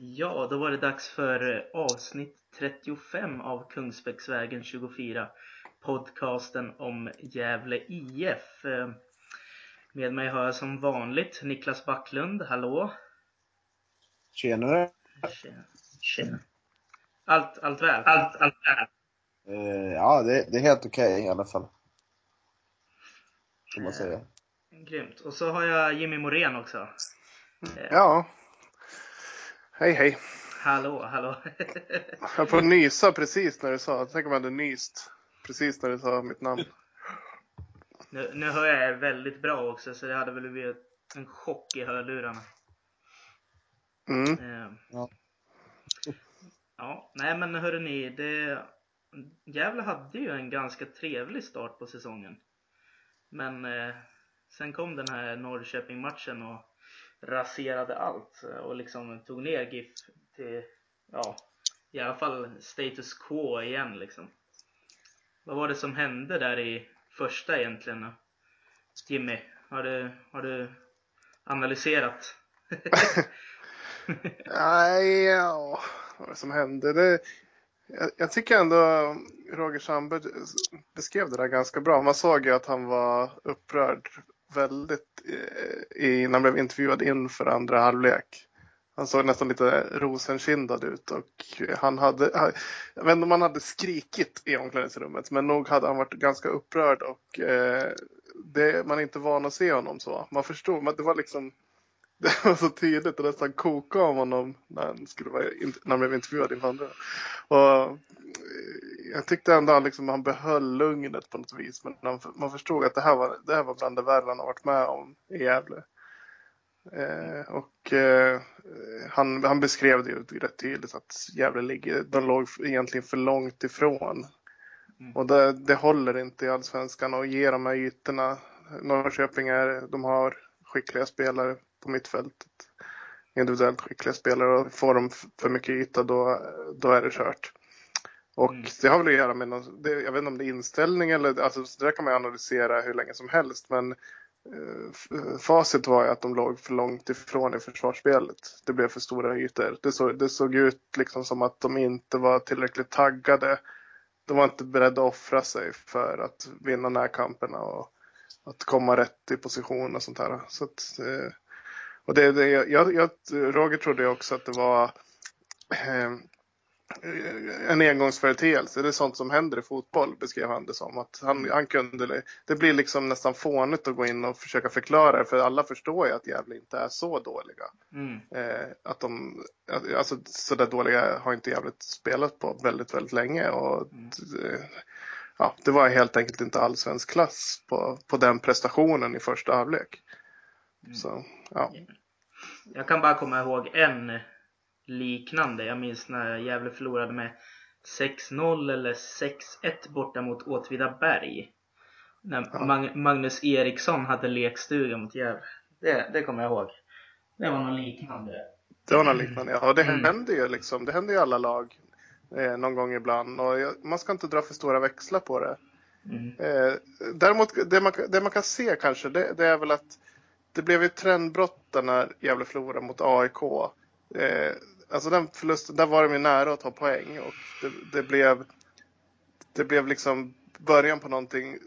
Ja, då var det dags för eh, avsnitt 35 av Kungsbäcksvägen 24. Podcasten om Gävle IF. Eh, med mig har jag som vanligt Niklas Backlund. Hallå! Tjenare! Tjena. Tjena. Allt, allt väl? Allt, allt väl? Uh, ja, det, det, är helt okej okay, i alla fall. Kan man säga. Grymt. Och så har jag Jimmy Morén också. Uh, ja, Hej hej. Hallå, hallå. jag att nysa precis när du sa, tänk om jag hade nyst precis när du sa mitt namn. Nu, nu hör jag er väldigt bra också så det hade väl blivit en chock i hörlurarna. Mm. Eh, ja. ja, nej men hörrni, det... Gävle hade ju en ganska trevlig start på säsongen. Men eh, sen kom den här Norrköping-matchen och raserade allt eh, och liksom tog ner GIF till, ja, i alla fall status quo igen liksom. Vad var det som hände där i första egentligen? Jimmy, har du, har du analyserat? Nej, ja, vad det som hände? Det, jag, jag, tycker ändå Roger Sandberg beskrev det där ganska bra. Man såg ju att han var upprörd väldigt eh, i, när han blev intervjuad inför andra halvlek. Han såg nästan lite rosenkindad ut och han hade, eh, jag vet inte om han hade skrikit i omklädningsrummet, men nog hade han varit ganska upprörd och eh, det, man är inte van att se honom så. Man förstod, men det var liksom, det var så tydligt och nästan kokade av honom när han, skulle vara, när han blev intervjuad inför andra. Och jag tyckte ändå att liksom, han behöll lugnet på något vis. Men man, man förstod att det här var, det här var bland det värre han har varit med om i Gävle. Eh, och eh, han, han beskrev det ju rätt tydligt att Gävle ligger, de låg egentligen för långt ifrån. Mm. Och det, det håller inte i Allsvenskan att ge de här ytorna. Norrköping är, de har skickliga spelare på mittfältet. Individuellt skickliga spelare och får de för mycket yta då, då är det kört. Och mm. det har väl att göra med någon, det, jag vet inte om det är inställning eller, alltså det där kan man analysera hur länge som helst. Men eh, facit var ju att de låg för långt ifrån i försvarsspelet. Det blev för stora ytor. Det, så, det såg ut liksom som att de inte var tillräckligt taggade. De var inte beredda att offra sig för att vinna närkamperna och att komma rätt i position och sånt här. Så att, eh, och det, det, jag, jag, Roger trodde också att det var eh, en engångsföreteelse. Det är sånt som händer i fotboll, beskrev han det som. Att han, han kunde, det blir liksom nästan fånigt att gå in och försöka förklara för alla förstår ju att Gävle inte är så dåliga. Mm. Eh, att de, alltså så där dåliga har inte Gävle spelat på väldigt, väldigt länge. Och, mm. ja, det var helt enkelt inte allsvensk klass på, på den prestationen i första halvlek. Mm. Så, ja. Jag kan bara komma ihåg en liknande. Jag minns när Gävle förlorade med 6-0 eller 6-1 borta mot Åtvidaberg. När ja. Mag Magnus Eriksson hade lekstuga mot Gävle. Det, det kommer jag ihåg. Det var något liknande. Det var något liknande, ja. Och det mm. händer ju liksom. Det händer i alla lag eh, någon gång ibland. Och jag, man ska inte dra för stora växlar på det. Mm. Eh, däremot, det man, det man kan se kanske, det, det är väl att det blev ett trendbrott när Gävle förlorade mot AIK. Eh, alltså den förlusten, där var de ju nära att ta poäng och det, det, blev det blev liksom början på någonting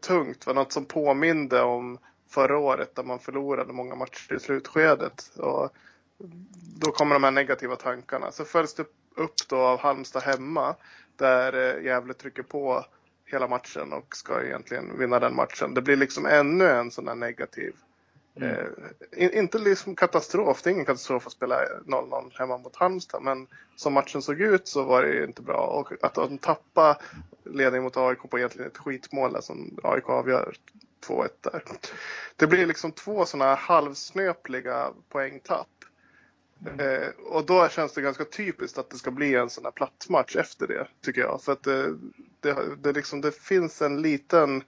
tungt, var något som påminde om förra året där man förlorade många matcher i slutskedet. Och då kommer de här negativa tankarna. Så följs det upp då av Halmstad hemma där eh, Gävle trycker på hela matchen och ska egentligen vinna den matchen. Det blir liksom ännu en sån här negativ Mm. Eh, inte liksom katastrof, det är ingen katastrof att spela 0-0 hemma mot Halmstad, men som matchen såg ut så var det inte bra. Och att de tappade ledningen mot AIK på egentligen ett skitmål där som AIK avgör 2-1 där. Det blir liksom två sådana halvsnöpliga poängtapp. Mm. Eh, och då känns det ganska typiskt att det ska bli en sån här plattmatch efter det, tycker jag. För att det, det, det, liksom, det finns en liten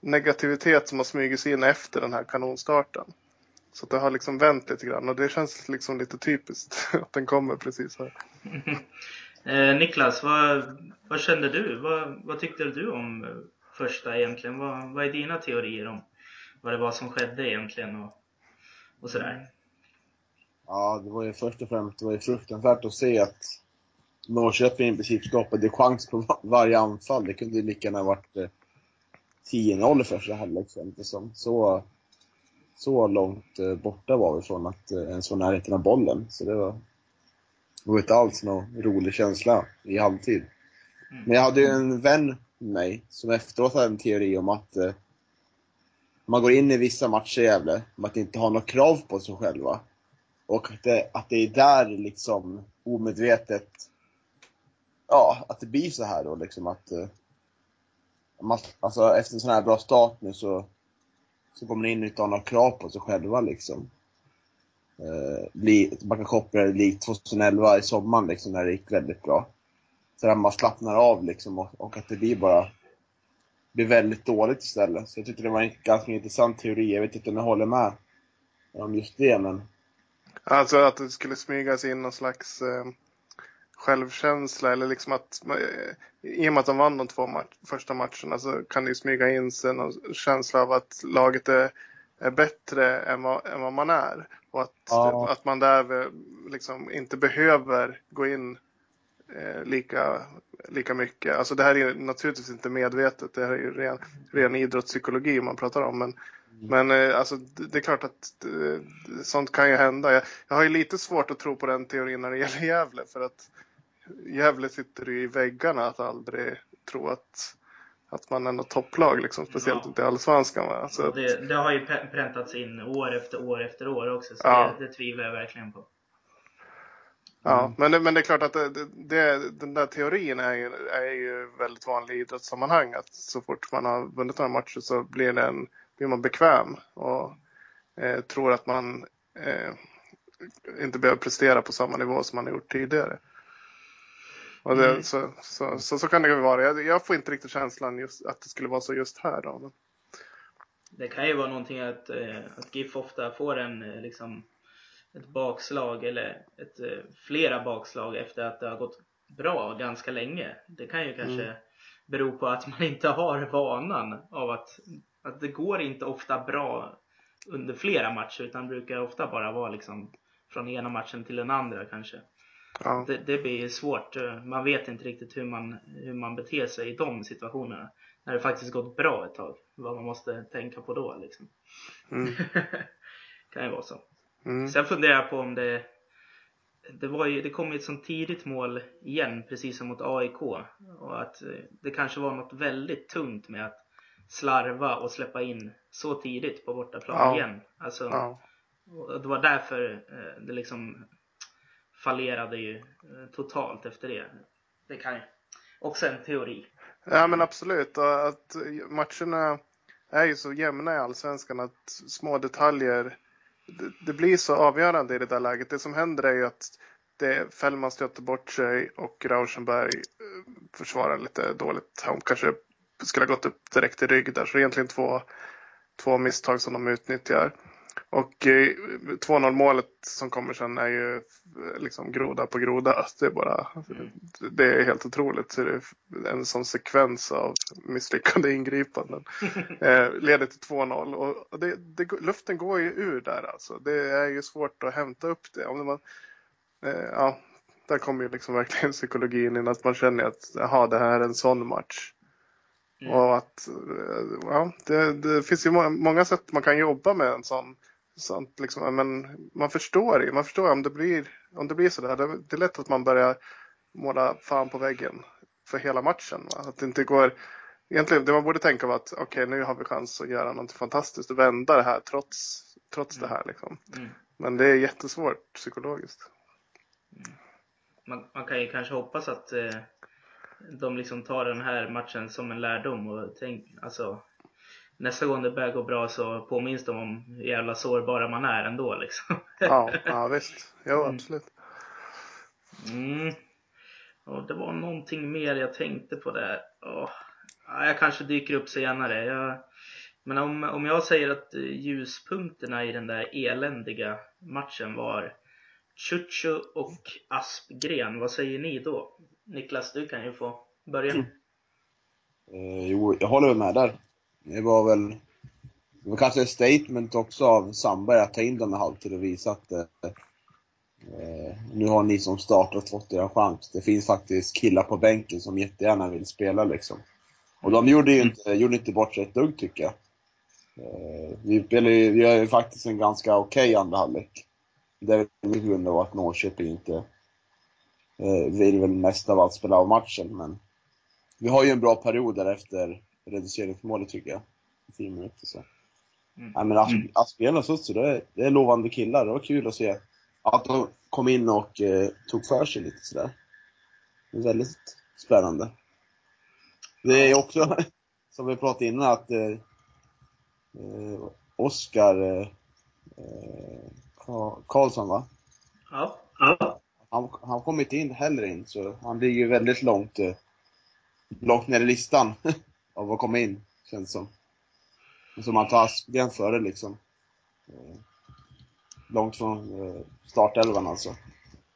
negativitet som har smugit sig in efter den här kanonstarten. Så det har liksom vänt lite grann och det känns liksom lite typiskt att den kommer precis här. eh, Niklas, vad, vad kände du? Vad, vad tyckte du om första egentligen? Vad, vad är dina teorier om vad det var som skedde egentligen och, och sådär? Ja, det var ju först och främst det var ju fruktansvärt att se att Norrköping i princip skapade chans på va- varje anfall. Det kunde ju lika gärna varit eh, 10-0 i första halvlek kändes som. Så, så långt eh, borta var vi från att eh, ens vara närheten av bollen. Så det var, det var inte alls någon rolig känsla i halvtid. Mm. Men jag hade ju en vän med mig som efteråt hade en teori om att eh, man går in i vissa matcher i Gävle med att inte ha något krav på sig själva. Och att det, att det är där liksom omedvetet, ja, att det blir så här då liksom att eh, man, alltså efter en sån här bra start nu så, så går man in utan att ha några krav på sig själva liksom. Eh, bli, man kan koppla det likt 2011 i sommaren liksom när det gick väldigt bra. Så där man slappnar av liksom och, och att det blir bara blir väldigt dåligt istället. Så jag tyckte det var en ganska intressant teori. Jag vet inte om jag håller med om just det, men Alltså att det skulle smygas in någon slags eh, självkänsla eller liksom att eh, i och med att de vann de två match, första matcherna så kan det ju smyga in sig någon känsla av att laget är, är bättre än vad, än vad man är. Och att, Ja. att man där liksom inte behöver gå in eh, lika, lika mycket. Alltså det här är naturligtvis inte medvetet. Det här är ju ren, ren idrottspsykologi man pratar om. Men, men eh, alltså, det är klart att eh, sånt kan ju hända. Jag, jag har ju lite svårt att tro på den teorin när det gäller Gävle. För att Gävle sitter ju i väggarna att aldrig tro att, att man är något topplag. Liksom, speciellt Ja. inte i Allsvenskan. Va? Så Och att, det, det har ju präntats in år efter år efter år också, så Ja. det, det tvivlar jag verkligen på. Ja, men det, men det är klart att det, det, det, den där teorin är ju, är ju väldigt vanlig i idrottssammanhang. Att så fort man har vunnit några matcher så blir, det en, blir man bekväm och eh, tror att man eh, inte behöver prestera på samma nivå som man har gjort tidigare. Och det, Mm. så, så, så, så kan det vara. Jag, jag får inte riktigt känslan just, att det skulle vara så just här. Då. Men, Det kan ju vara någonting att, eh, att GIF ofta får en eh, liksom ett bakslag eller ett, eh, flera bakslag efter att det har gått bra ganska länge. Det kan ju kanske Mm. bero på att man inte har vanan av att, att det går inte ofta bra under flera matcher utan brukar ofta bara vara liksom från ena matchen till den andra kanske. Ja. Det, det blir svårt. Man vet inte riktigt hur man, hur man beter sig i de situationerna. När det faktiskt gått bra ett tag. Vad man måste tänka på då liksom. Mm. kan ju vara så. Mm. Sen funderar jag på om det det, var ju, det kom ju ett sånt tidigt mål igen, precis som mot AIK. Och att eh, det kanske var något väldigt tungt med att slarva och släppa in så tidigt på bortaplan Ja. igen. Alltså, Ja. det var därför eh, det liksom fallerade ju eh, totalt efter det. Det kan ju också en teori. Ja men absolut. Att matcherna är ju så jämna i Allsvenskan att små detaljer det, blir så avgörande i det där läget. Det som händer är ju att det, Fällman stöter bort sig och Rauschenberg eh, försvarar lite dåligt. Han kanske skulle ha gått upp direkt i rygg där. Så det är egentligen två, två misstag som de utnyttjar. Och eh, 2-0 målet som kommer sen är ju eh, liksom groda på groda. Det är bara, det är helt otroligt. Är en sån sekvens av misslyckade ingripanden. Eh, leder till 2-0 och det, det, luften går ju ur där alltså. Det är ju svårt att hämta upp det. Om man, eh, ja, där kommer ju liksom verkligen psykologin in. Att man känner att jaha, det här är en sån match. Mm. Och att eh, ja, det, det finns ju må- många sätt man kan jobba med en sån sånt liksom, men man förstår ju, man förstår om det blir, om det blir sådär. Det, det är lätt att man börjar måla fan på väggen för hela matchen. Va? Att det inte går, egentligen det man borde tänka var att okej nu har vi chans att göra något fantastiskt och vända det här trots, trots det här liksom. Mm. Men det är jättesvårt psykologiskt. Man, man kan ju kanske hoppas att eh, de liksom tar den här matchen som en lärdom och tänk, alltså nästa gång det börjar gå bra så påminns de om hur jävla sårbara man är ändå liksom. Ja, ja visst. Jo, Mm. absolut. Mm. Och det var någonting mer jag tänkte på där. Ja, jag kanske dyker upp senare. Jag, men om, om jag säger att ljuspunkterna i den där eländiga matchen var Chucho och Aspgren, vad säger ni då? Niklas, du kan ju få börja. Mm. Eh, jo, jag håller med där. Det var väl, det var kanske ett statement också av Sandberg att ta in dem i halvtid och visa att, eh, nu har ni som startat fått er chans. Det finns faktiskt killar på bänken som jättegärna vill spela liksom. Och de gjorde ju inte, gjorde inte bort sig ett dugg tycker jag. Eh, vi, spelade, ju- vi gör ju faktiskt en ganska okej andra halvlek. Det är väl på grund av att Norrköping inte eh, vill väl mest av allt spela av matchen, men vi har ju en bra period där efter reduceringsmålet tycker jag. I 10 minuter så. Mm. Nej, men Asp- Asplén och Sutsu, det är, det är lovande killar. Det var kul att se att de kom in och eh, tog för sig lite sådär. Det är väldigt spännande. Det är också, som vi pratade innan, att eh, eh, Oskar eh, eh, Ka- Karlsson, va? Ja. Han, han kom inte in heller in, så han ligger ju väldigt långt, eh, långt ner i listan av att komma in, känns som. Som man tar Aspgren före liksom. Eh, långt från eh, startelvan alltså.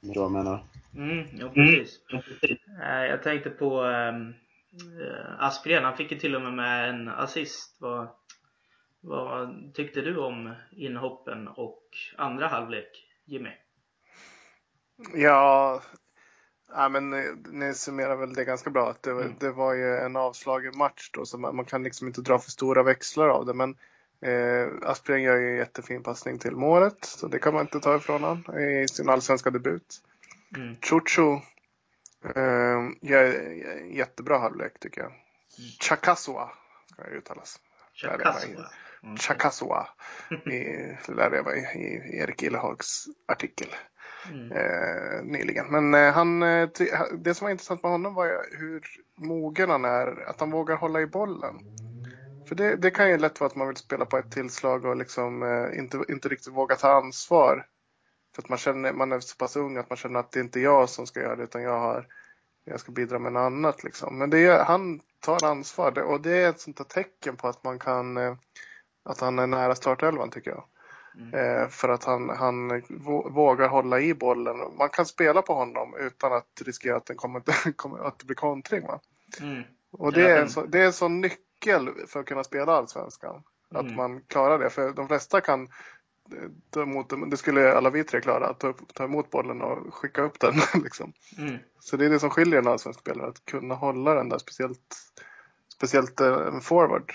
Om du vad jag menar. Mm, ja, precis. Eh, Jag tänkte på um, Aspgren, han fick ju till och med med en assist. Vad, vad tyckte du om inhoppen och andra halvlek, Jimmy? Ja, ja men ni, ni summerar väl det ganska bra. Att det, Mm. det var ju en avslagen match då, så man, man kan liksom inte dra för stora växlar av det. Men eh, Aspgren gör ju en jättefin passning till målet, så det kan man inte ta ifrån honom i sin allsvenska debut. Mm. Chuchu eh, gör jättebra halvlek tycker jag. Chakasua ska det uttalas. Chakasua. Mm. Chakasua i, lärde jag mig i ErikIllehags artikel Mm. eh, nyligen. Men eh, han, eh, det som var intressant med honom var ju hur mogen han är, att han vågar hålla i bollen. För det, det kan ju lätt vara att man vill spela på ett tillslag och liksom eh, inte, inte riktigt våga ta ansvar. För att man känner, man är så pass ung att man känner att det inte är jag som ska göra det utan jag har jag ska bidra med något annat liksom. Men det är, han tar ansvar och det är ett sånt där tecken på att man kan eh, att han är nära startelvan tycker jag. Mm. Eh, för att han, han vå- vågar hålla i bollen. Man kan spela på honom utan att riskera att, den kommer, att det blir kontring. Va? Mm. Och det är, en så, det är en sån nyckel för att kunna spela allsvenskan. Att Mm. man klarar det. För de flesta kan eh, ta emot, det skulle alla vi tre klara, att ta, ta emot bollen och skicka upp den. Liksom. Mm. Så det är det som skiljer en allsvensk spelare, att kunna hålla den där speciellt, speciellt en forward.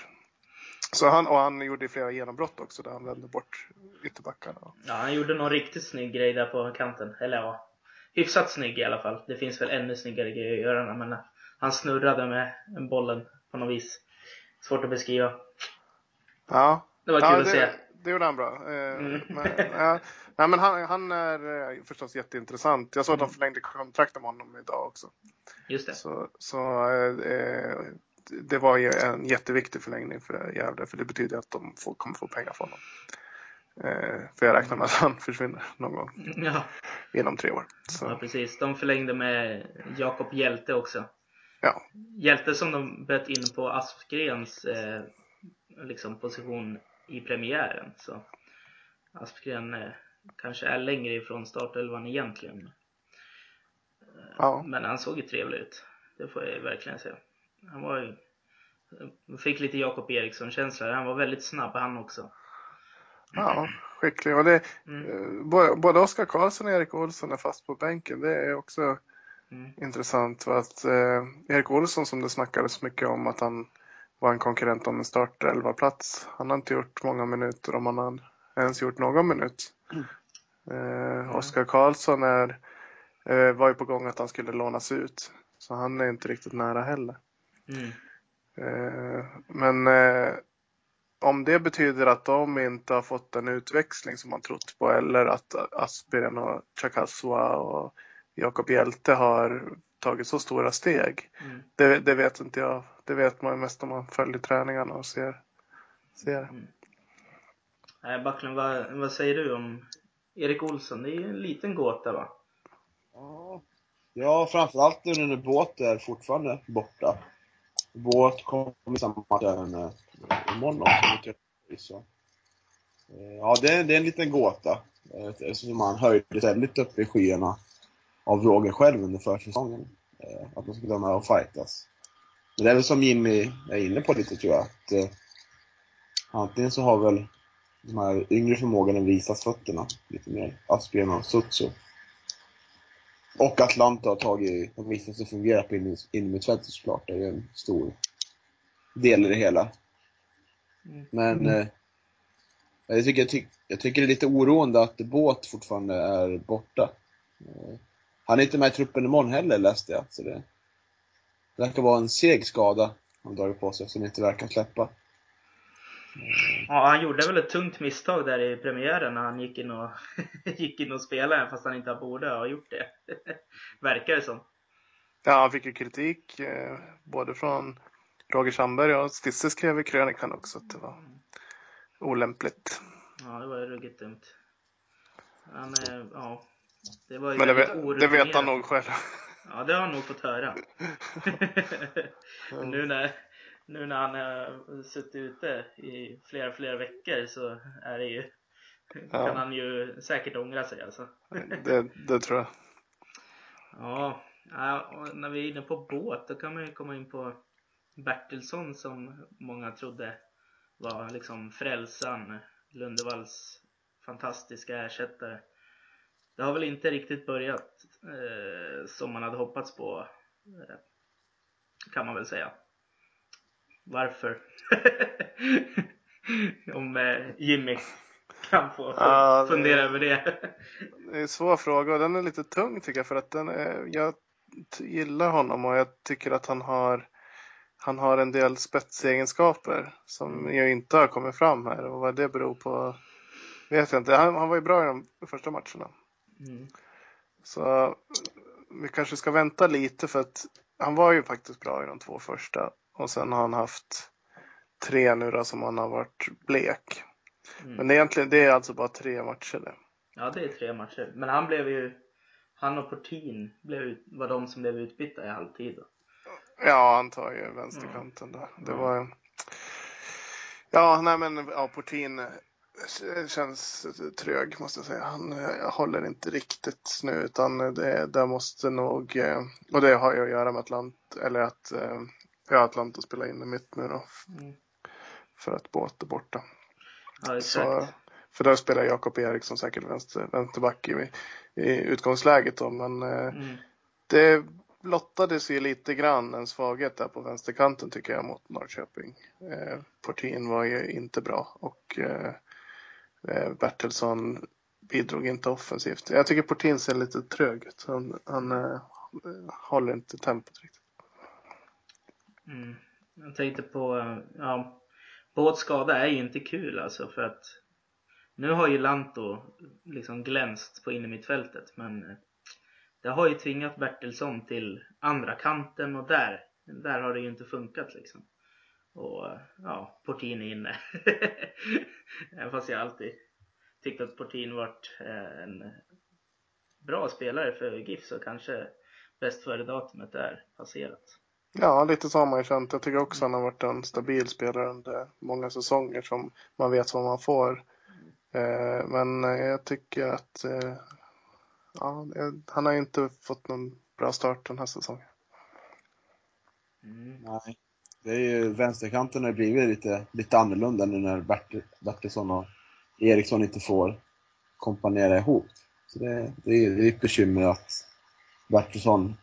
Så han, och han gjorde flera genombrott också där han vände bort ytterbackarna. Ja, han gjorde någon riktigt snygg grej där på kanten. Eller ja, hyfsat snygg i alla fall. Det finns väl ännu snyggare grejer att göra men han snurrade med bollen på något vis. Svårt att beskriva. Ja, Det var kul ja, att se. det, det gjorde han bra. Eh, Mm. men, ja, nej, men han, han är eh, förstås jätteintressant. Jag såg att de Mm. förlängde kontraktet med honom idag också. Just det. Så, så eh, eh, det var ju en jätteviktig förlängning för Gävle för det betyder att de får, kommer få pengar från honom. Eh, för jag räknar med att han försvinner någon gång Ja, inom tre år. ja Så, precis. De förlängde med Jakob Hjälte också. ja. Hjälte som de böt in på Aspgrens eh, liksom position i premiären. Så Aspgren eh, kanske är längre ifrån startelvan egentligen. Ja. Men han såg ju trevlig ut. Det får jag verkligen säga. Han var ju... Fick lite Jakob Eriksson-känsla. Han var väldigt snabb han också. ja, skicklig. Och det, Mm. eh, både, Oskar Karlsson och Erik Olsson är fast på bänken. Det är också Mm. intressant. För att eh, Erik Olsson som det snackades mycket om att han var en konkurrent om en startelva-plats. Han har inte gjort många minuter om han har ens gjort någon minut. Eh, Oskar Karlsson är, eh, var ju på gång att han skulle lånas ut. Så han är inte riktigt nära heller. Mm. Eh, men eh, om det betyder att de inte har fått en utväxling som man trott på eller att Aspgren och Chakasua och Jakob Hjälte har tagit så stora steg. Mm. Det, det vet inte jag. Det vet man ju mest om man följer träningarna och ser. ser. Nej, Backlund, vad, vad säger du om Erik Olsson? Det är ju en liten gåta va? Ja, ja framförallt nu när Båt är fortfarande borta. Båt kommer samma match eh, även imorgon också så. Eh, ja, det är, det är en liten gåta. Eftersom han höjdes väldigt upp i skyarna av Roger själv under försäsongen. Eh, att man skulle vara med och fightas. Men det är väl som Jimmy är inne på lite tror jag. Att, eh, antingen så har väl de här yngre förmågorna visat fötterna lite mer. Asbjörn och Sutsu. Och Atlanta har tagit, de visat sig fungera på innermittfältet såklart. Det är ju en stor del i det hela. Mm. Men eh, jag, tycker, jag, tycker, jag tycker det är lite oroande att Båt fortfarande är borta. Eh, han är inte med i truppen imorgon heller läste jag. Så det, det verkar vara en seg skada han dragit på sig som inte verkar släppa. Ja, han gjorde väl ett tungt misstag där i premiären när han gick in och, gick in och spelade fast han inte borde ha gjort det. Verkar det som. Ja, han fick ju kritik eh, både från Roger Sandberg och Stisse skrev i krönikan också att det var olämpligt. Ja, det var ruggigt dumt. Han, eh, ja, det var ju Men det, vet- det vet han nog själv. Ja, det har han nog fått höra. nu, när, nu när han har suttit ute i flera, flera veckor så är det ju, Ja. kan han ju säkert ångra sig alltså. Det, det tror jag. Ja, när vi är inne på båt då kan man ju komma in på Bertilsson som många trodde var liksom frälsaren, Lundevalls fantastiska ersättare. Det har väl inte riktigt börjat eh, som man hade hoppats på eh, kan man väl säga. Varför? Om eh, Jimmy kan få Ja, det- fundera över det. Det är en svår fråga och den är lite tung tycker jag för att den är, jag gillar honom och jag tycker att han har han har en del spetsegenskaper som ju inte har kommit fram här och vad det beror på vet jag inte. Han, han var ju bra i de första matcherna. Mm. Så vi kanske ska vänta lite för att han var ju faktiskt bra i de två första och sen har han haft tre nu då som han har varit blek. Mm. Men egentligen det är alltså bara tre matcher det. Ja, det är tre matcher. Men han blev ju, han och Portin blev, ut- var de som blev utbytta i halvtid. Då. Ja, han tar ju vänsterkanten där. Det Ja. var Ja, nej men ja, Portin eh, känns trög måste jag säga. Han eh, håller inte riktigt nu utan det, där måste nog, eh, och det har ju att göra med Atlant, eller att ja, Atlanta spelar in i mitt nu då Mm. för att båt är borta. Ja, exakt. Så, för där spelar Jakob Eriksson säkert vänster, vänsterback i, i utgångsläget då men eh, Mm. det lottades ju lite grann en svaghet där på vänsterkanten tycker jag mot Norrköping. Eh, Portin var ju inte bra och eh, eh, Bertilsson bidrog inte offensivt. Jag tycker Portin ser lite trög ut. Han, han eh, håller inte tempot riktigt. Mm. Jag tänkte på, ja, Båts skada är ju inte kul alltså för att nu har ju Lanto liksom glänst på innermittfältet men det har ju tvingat Bertilsson till andra kanten och där, där har det ju inte funkat liksom. Och ja, Portin är inne. Även fast jag alltid tyckt att Portin varit eh, en bra spelare för GIF så kanske bäst före datumet är passerat. Ja, lite så har man ju känt. Jag tycker också han har varit en stabil spelare under många säsonger som man vet vad man får. Eh, men eh, jag tycker att eh, ja, han har inte fått någon bra start den här säsongen. Mm. Nej. Det är ju, vänsterkanten har blivit lite, lite annorlunda nu när Bert, Bertilsson och Eriksson inte får kompanera ihop. Så det, det är det är ett bekymmer att Bertilsson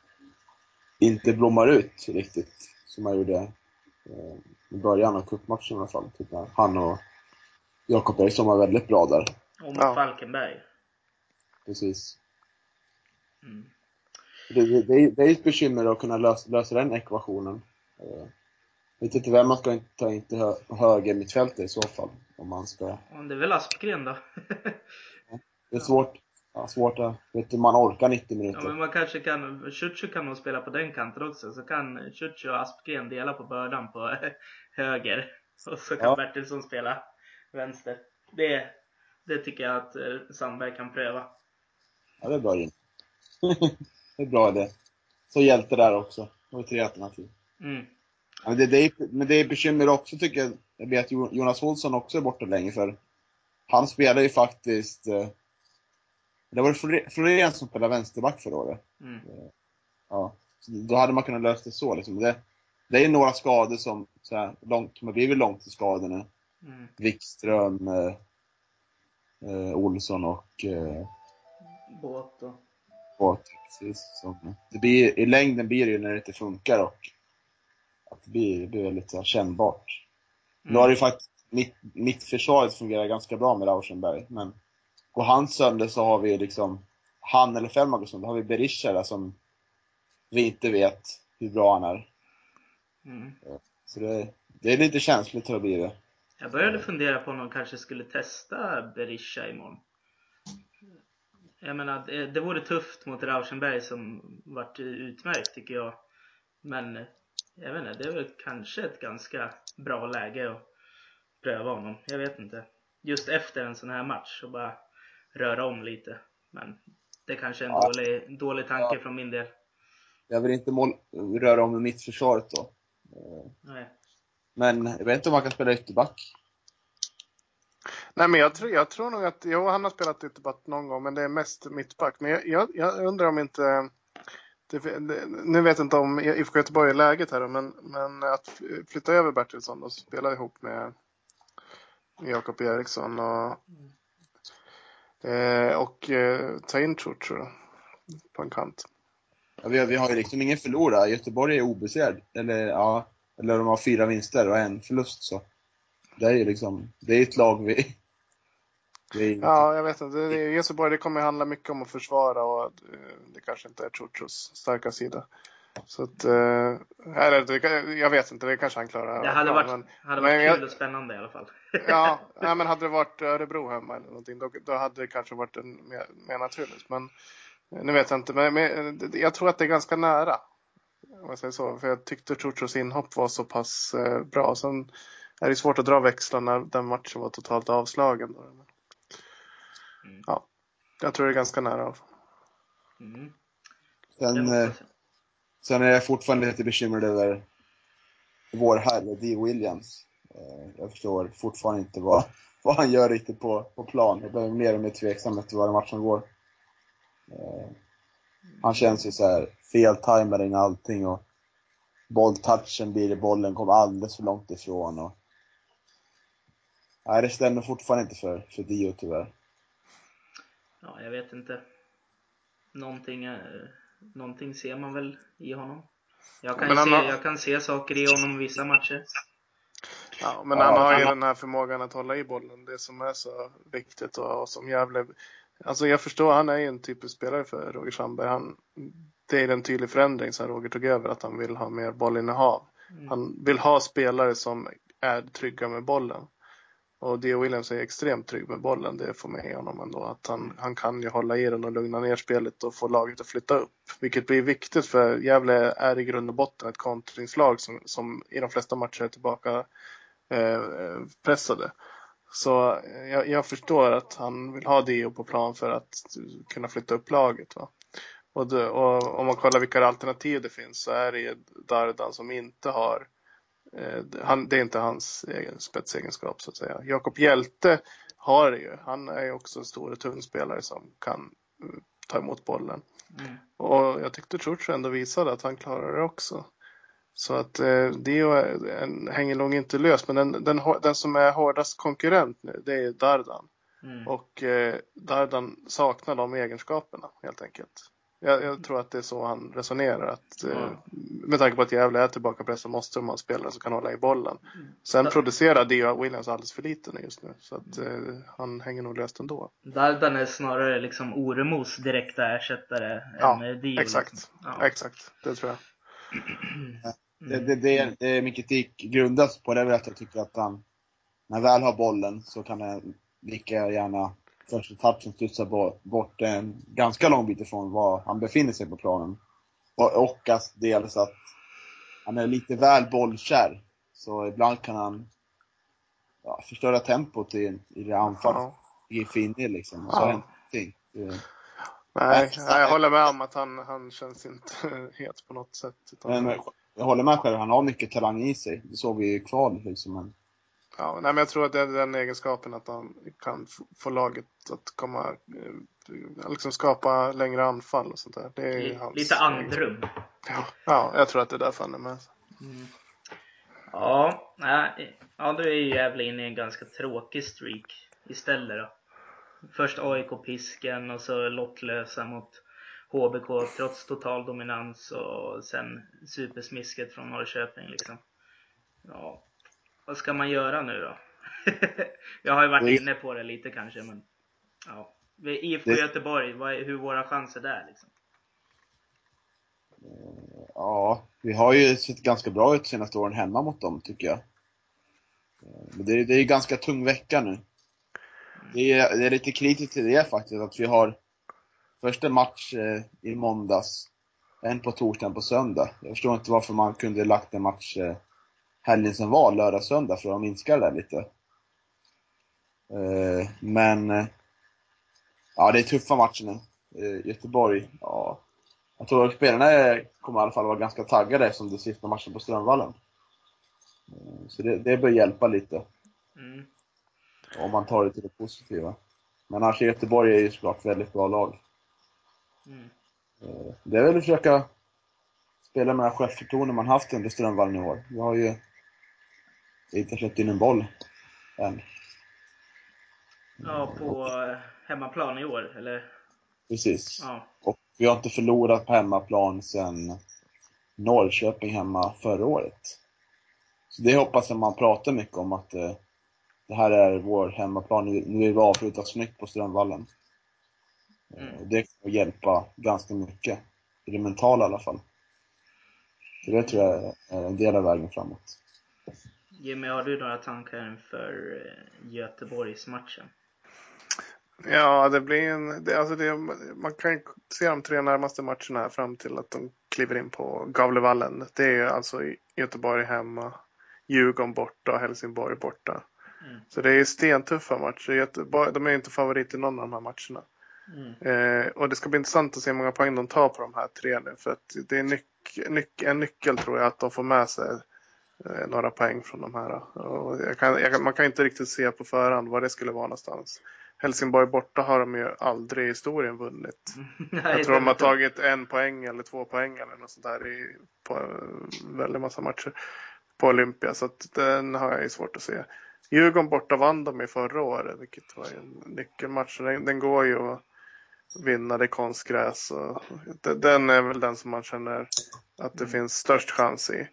inte blommar ut riktigt som han gjorde eh, i början av cupmatchen i alla fall. Typ han och Jakob Eriksson var väldigt bra där. Och mot Ja. Falkenberg. Precis. Mm. Det, det, det, är, ett bekymmer att kunna lösa, lösa den ekvationen. Eh, Jag vet inte vem man ska ta in till hö, på höger mittfältet i så fall. Om man ska. Och det är väl Aspgren då? Det är svårt. Ja, svårt att, vet du, man orkar 90 ja, minuter. men man kanske kan, Ciuciu kan nog spela på den kanten också. Så kan Ciuciu och Aspgren dela på bördan på höger. Och så kan Ja. Bertilsson spela vänster. Det, det tycker jag att eh, Sandberg kan pröva. Ja, det är bra in. det är bra det. Så hjälte där också. Det var tre alternativ. Mm. Ja, men, det, det är, men det är bekymmer också tycker jag. Jag vet att Jo- Jonas Olsson också är borta länge för han spelar ju faktiskt eh, det var Florén som spelade vänsterback förra året. Mm. Ja. Så Då hade man kunnat lösa det så. Liksom. Det, det är några skador som, så här, långt, som har blivit långtidsskador nu. Mm. Wikström, eh, eh, Olsson och eh, Båt och... på. Precis, som, det blir, I längden blir det ju när det inte funkar och att det blir, det blir väldigt så här, kännbart. Mm. Nu har det ju faktiskt, mitt, mitt försvaret fungerar ganska bra med Rauschenberg, men går han sönder så har vi liksom, han eller går sönder, då har vi Berisha där som vi inte vet hur bra han är. Mm. Så det, det är lite känsligt hur det blir det. Jag började fundera på om de kanske skulle testa Berisha imorgon. Jag menar, det, det vore tufft mot Rauschenberg som vart utmärkt tycker jag. Men jag vet inte, det är väl kanske ett ganska bra läge att pröva honom. Jag vet inte. Just efter en sån här match och bara röra om lite. Men det kanske är en Ja. dålig, dålig tanke från min del. Jag vill inte mål, röra om mitt försvaret då. Nej. Men jag vet inte om han kan spela ytterback. Nej, men jag tror, jag tror nog att, jo han har spelat ytterback någon gång, men det är mest mittback. Men jag, jag, jag undrar om inte, det, det, nu vet jag inte om IFK Göteborg är läget här, men, men att flytta över Bertilsson och spela ihop med Jakob Eriksson och, eh, och eh, ta in jag, på en kant. Ja, vi, har, vi har ju liksom ingen förlorare. Göteborg är obesegrad. Eller ja, eller de har fyra vinster och en förlust så. Det är ju liksom, det är ett lag vi... Ja, jag vet inte. Det, det, Göteborg, det kommer handla mycket om att försvara och eh, det kanske inte är Churchus starka sida. Så att, eh, eller, det, jag vet inte, det kanske han klarar. Det hade varit, men- hade men varit jag- kul och spännande i alla fall. Ja, nej, men hade det varit Örebro hemma eller någonting, då, då hade det kanske varit en, mer, mer naturligt. Men eh, nu vet jag inte, men, men eh, jag tror att det är ganska nära. Om jag säger så, för jag tyckte Churchus inhopp var så pass eh, bra. Sen är det svårt att dra växlar när den matchen var totalt avslagen. Då. Men, Mm. ja, jag tror det är ganska nära. Mm. Sen, eh, sen är jag fortfarande lite bekymrad över vår herre, D. Williams. Eh, Jag förstår fortfarande inte vad, vad han gör riktigt på, på plan. Jag blir mer och mer tveksam efter varje match som går. Eh, Han känns ju så här feltajmad i allting och bolltouchen blir det, bollen kommer alldeles för långt ifrån och Nej, det stämmer fortfarande inte för, för Dio tyvärr. Ja, jag vet inte. Någonting, eh, någonting ser man väl i honom. Jag kan, se, har- jag kan se saker i honom i vissa matcher. Ja, men han har ju den här förmågan att hålla i bollen, det som är så viktigt och, och som Gävle... Alltså jag förstår, han är ju en typisk spelare för Roger Sandberg. Han, det är en tydlig förändring sen Roger tog över, att han vill ha mer bollinnehav. Mm. Han vill ha spelare som är trygga med bollen. Och Dio Williams är extremt trygg med bollen, det får med honom ändå. Att han, han kan ju hålla i den och lugna ner spelet och få laget att flytta upp. Vilket blir viktigt för Gävle är i grund och botten ett kontringslag som, som i de flesta matcher är tillbaka pressade. Så eh, jag, jag förstår att han vill ha Dio på plan för att kunna flytta upp laget. Va? Och, det, och om man kollar vilka alternativ det finns så är det ju Dardan som inte har eh, han, det är inte hans egen spetsegenskap så att säga. Jakob Hjälte har det ju. Han är ju också en stor och tung spelare som kan eh, ta emot bollen. Mm. Och jag tyckte Church ändå visade att han klarar det också. Så att eh, Dio en, hänger nog inte lös. Men den, den, den som är hårdast konkurrent nu, det är Dardan. Mm. Och eh, Dardan saknar de egenskaperna helt enkelt. Jag, jag tror att det är så han resonerar. Att, eh, Ja. Med tanke på att Gävle är tillbaka press så måste de ha spelare som kan hålla i bollen. Sen Ja. producerar Dio Williams alldeles för lite nu just nu. Så att eh, han hänger nog löst ändå. Dardan är snarare liksom Oremos direkta ersättare Ja, än Dio. Exakt, Liksom. Ja. exakt. Det tror jag. Det, det, det, det min kritik grundas på det är att jag tycker att han, när han väl har bollen så kan han lika gärna första touchen studsa bo- bort en ganska lång bit ifrån var han befinner sig på planen. Och, och att dels att han är lite väl bollkär. Så ibland kan han ja, förstöra tempot i, i det anfall Ja. i finne liksom. Och så Ja. ingenting. Nej, jag håller med om att han, han känns inte het på något sätt. Utan, Men jag håller med själv, han har mycket talang i sig. Det såg vi i kval liksom. Men, ja, nej, men jag tror att det är den egenskapen att han kan få laget att komma, eh, liksom skapa längre anfall och sånt där. Det är hans Lite andrum. Ja, ja, jag tror att det är därför han är med. Mm. Ja, nej, ja, då är ju Gävle inne i en ganska tråkig streak istället då. Först AIK-pisken och så lottlösa mot HBK trots total dominans och sen supersmisket från Norrköping liksom. Ja, vad ska man göra nu då? jag har ju varit inne på det lite kanske men ja. IFK Det- Göteborg, vad är, hur våra chanser där liksom? Ja, vi har ju sett ganska bra ut senaste åren hemma mot dem, tycker jag. Men det, är- det är ju ganska tung vecka nu. Det är, det är lite kritiskt till det faktiskt, att vi har första match eh, i måndags, en på torsdag, en på söndag. Jag förstår inte varför man kunde lagt en match eh, helgen som var, lördag, söndag, för att minska det där lite. Eh, men, eh, ja det är tuffa matcher nu. Göteborg, ja. Jag tror att spelarna kommer i alla fall vara ganska taggade eftersom det sista matchen på Strömvallen. Så det, det bör hjälpa lite, Mm. om man tar det till det positiva. Men annars Göteborg är ju såklart väldigt bra lag. Mm. Det är väl att försöka spela med det självförtroende man haft under Strömvallen i år. Vi har ju inte släppt in en boll än. Ja, på eh, hemmaplan i år eller? Precis. Ja. Och vi har inte förlorat på hemmaplan sedan Norrköping hemma förra året. Så det hoppas jag man pratar mycket om att eh, det här är vår hemmaplan. Nu vill vi avsluta snyggt på Strömvallen. Eh, Mm. Det kommer hjälpa ganska mycket. I det mentala i alla fall. Så det tror jag är en del av vägen framåt. Jimmy, har du några tankar inför eh, Göteborgsmatchen? Ja, det blir en... Det, alltså det, man kan se de tre närmaste matcherna här fram till att de kliver in på Gavlevallen. Det är alltså i Göteborg hemma, Djurgården borta och Helsingborg borta. Mm. Så det är stentuffa matcher. Göteborg, de är inte favorit i någon av de här matcherna. Mm. Eh, och det ska bli intressant att se hur många poäng de tar på de här tre nu. För att det är nyc- nyc- en nyckel tror jag att de får med sig eh, några poäng från de här. Och jag kan, jag, man kan inte riktigt se på förhand var det skulle vara någonstans. Helsingborg borta har de ju aldrig i historien vunnit. Nej, Jag tror de har tagit en poäng eller två poäng eller något sånt där i, på en väldigt massa matcher på Olympia. Så den har jag ju svårt att se. Djurgården borta vann de i förra året, vilket var en nyckelmatch. Den, den går ju att vinna, det är konstgräs. Och de- den är väl den som man känner att det finns störst chans i.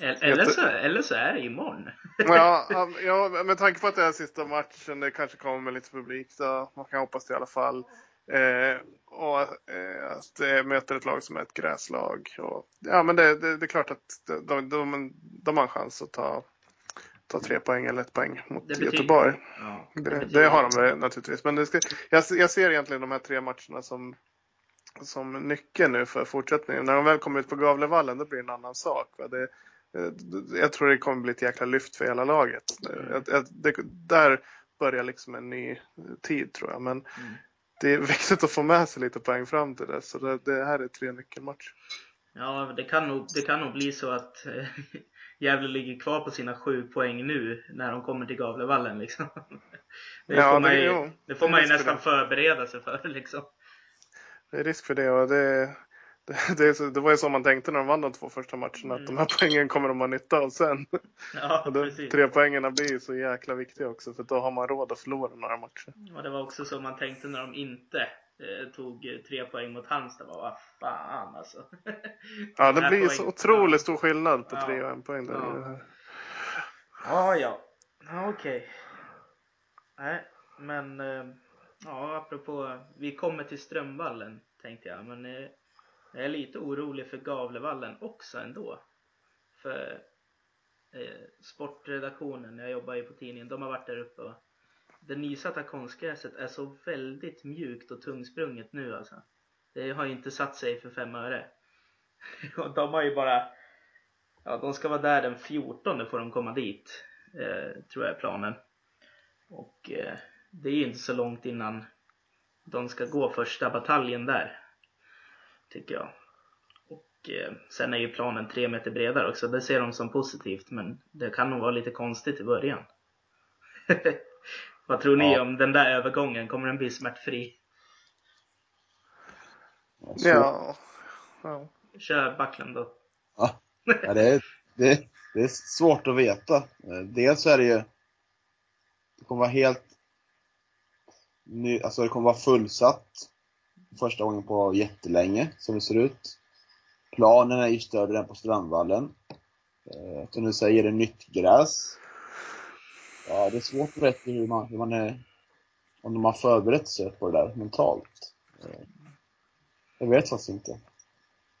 Eller så, eller så är det imorgon. Ja, ja, med tanke på att det är sista matchen, det kanske kommer lite publik, så man kan hoppas det i alla fall. Eh, och eh, att det möter ett lag som är ett gräslag. Och, ja, men det, det, det är klart att de, de, de har en chans att ta, ta tre poäng eller ett poäng mot Det Göteborg. Ja, Det, betyder- det har de väl naturligtvis. Men det ska, jag, jag ser egentligen de här tre matcherna som, som nyckeln nu för fortsättningen. När de väl kommer ut på Gavlevallen då blir det en annan sak. Det, eh, jag tror det kommer bli ett jäkla lyft för hela laget. Jag, jag, det, där börjar liksom en ny tid tror jag. Men Mm. det är viktigt att få med sig lite poäng fram till det. Så det, det här är tre nyckelmatcher. Ja, det kan nog, det kan nog bli så att eh, Gävle ligger kvar på sina sju poäng nu när de kommer till Gavlevallen liksom. Det Ja, får man ju, jo, det får man ju för nästan det. förbereda sig för liksom. Det är risk för det och det, det, det, det var ju så man tänkte när de vann de två första matcherna. Att de här poängen kommer de ha nytta av sen. Ja, Och de tre poängerna blir ju så jäkla viktiga också för då har man råd att förlora några matcher. Och det var också så man tänkte när de inte tog eh, tre poäng mot Halmstad. Vad vad fan alltså. Ja, De det blir så otroligt stor skillnad på Ja. tre och en poäng. Där. Ja. Ja, ja. ja okej. Nej, men eh, ja, apropå, vi kommer till Strömvallen tänkte jag, men eh, jag är lite orolig för Gavlevallen också ändå. För eh, sportredaktionen, jag jobbar ju på tidningen, de har varit där uppe och det nysatta konstgräset är så väldigt mjukt och tungsprunget nu alltså. Det har ju inte satt sig för fem öre. Och de har ju bara Ja, de ska vara där den 14 får de komma dit. Eh, tror jag är planen. Och eh, det är ju inte så långt innan de ska gå första bataljen där. Tycker jag. Och eh, sen är ju planen tre meter bredare också. Det ser de som positivt men det kan nog vara lite konstigt i början. Vad tror ni Ja. om den där övergången? Kommer den bli smärtfri? Så, Ja. ja. Kör Backlund då. Ja, ja, det, är, det, det är svårt att veta. Dels så är det ju, det kommer vara helt ny, alltså det kommer vara fullsatt. första gången på jättelänge, som det ser ut. Planen är ju större än på Strandvallen. Eh, som du säger, det är nytt gräs. Ja, det är svårt att veta hur man, hur man är, om de har förberett sig på det där mentalt. Eh, jag vet faktiskt inte.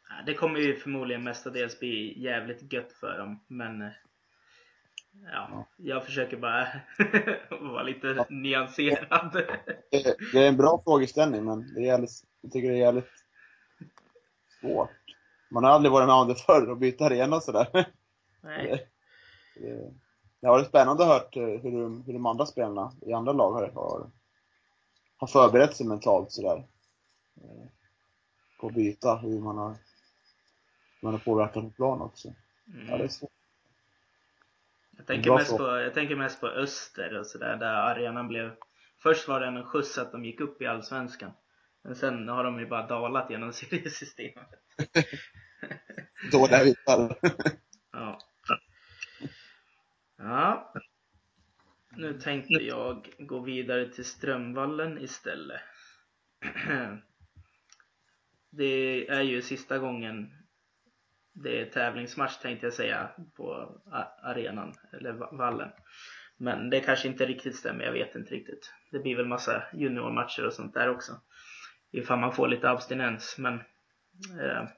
Ja, Det kommer ju förmodligen mestadels bli jävligt gött för dem, men eh, ja, Ja. jag försöker bara vara lite nyanserad. Det, det är en bra frågeställning, men det är jävligt, jag tycker det är jävligt svårt. Man har aldrig varit med om det förr, att byta arena sådär. Nej. Det, det, det har varit spännande att höra hur, hur de andra spelarna i andra lag har, har, förberett sig mentalt sådär. Eh, På att byta, hur man har, hur man har påverkat på plan också. Ja, det är Mm. svårt. Jag tänker, mest på, jag tänker mest på Öster och sådär, där arenan blev... Först var det en skjuts att de gick upp i Allsvenskan. Men sen har de ju bara dalat genom seriesystemet. Dåliga vitsar. Ja. Ja. Nu tänkte jag gå vidare till Strömvallen istället. Det är ju sista gången det är tävlingsmatch tänkte jag säga på arenan, eller va- vallen. Men det kanske inte riktigt stämmer, jag vet inte riktigt. Det blir väl massa juniormatcher och sånt där också. Ifall man får lite abstinens, men eh,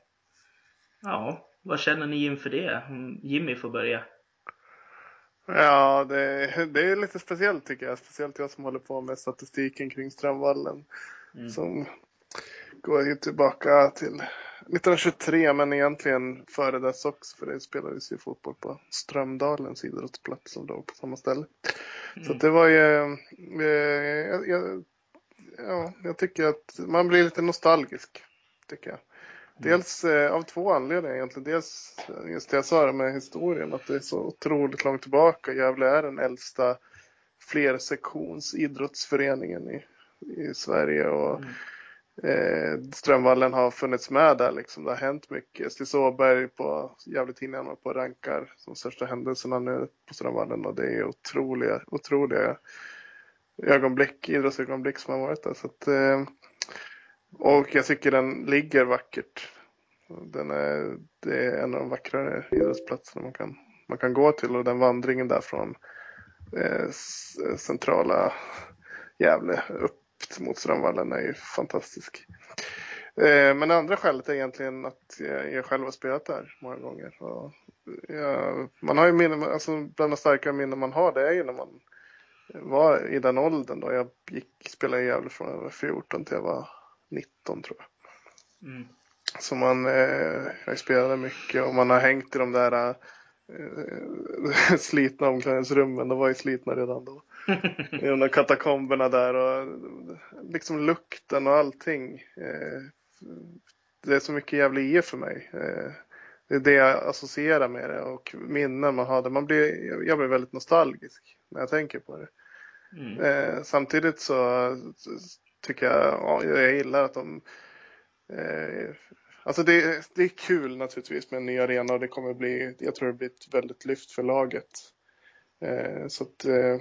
ja, vad känner ni inför det? Om Jimmy får börja. Ja, det, det är lite speciellt tycker jag. Speciellt jag som håller på med statistiken kring Strömvallen. Mm. Som går ju tillbaka till 1923 men egentligen före dess också för det spelades ju fotboll på Strömdalens idrottsplats som låg på samma ställe. Så att det var ju, eh, jag, jag, ja, jag tycker att man blir lite nostalgisk. Tycker jag. Dels eh, av två anledningar egentligen. Dels just det jag sa det med historien, att det är så otroligt långt tillbaka. Gävle är den äldsta flersektions idrottsföreningen i, i Sverige. Och, Mm. eh, Strömvallen har funnits med där liksom. Det har hänt mycket. Stig Åberg på Gävletidningen och på rankar de största händelserna nu på Strömvallen och det är otroliga, otroliga ögonblick, idrottsögonblick som har varit där. Så att, eh, och jag tycker den ligger vackert. Den är, det är en av de vackrare idrottsplatserna man kan, man kan gå till och den vandringen där från eh, centrala Gävle upp mot Strömvallen är ju fantastisk. Eh, men det andra skälet är egentligen att jag, jag själv har spelat där många gånger. Och jag, man har ju minnen, alltså bland de starkare minnen man har det är ju när man var i den åldern då. Jag gick, spelade i Gävle från jag var 14 till jag var 19 tror jag. Mm. Så man eh, jag spelade mycket och man har hängt i de där eh, slitna omklädningsrummen. De var ju slitna redan då. I de där katakomberna där och liksom lukten och allting. Eh, det är så mycket jävla IF för mig. Eh, det är det jag associerar med det och minnen man hade. Man blir, jag blir väldigt nostalgisk när jag tänker på det. Mm. Eh, samtidigt så tycker jag, ja, jag gillar att de eh, Alltså det, det är kul naturligtvis med en ny arena och det kommer bli, jag tror det blir ett väldigt lyft för laget. Eh, så att eh,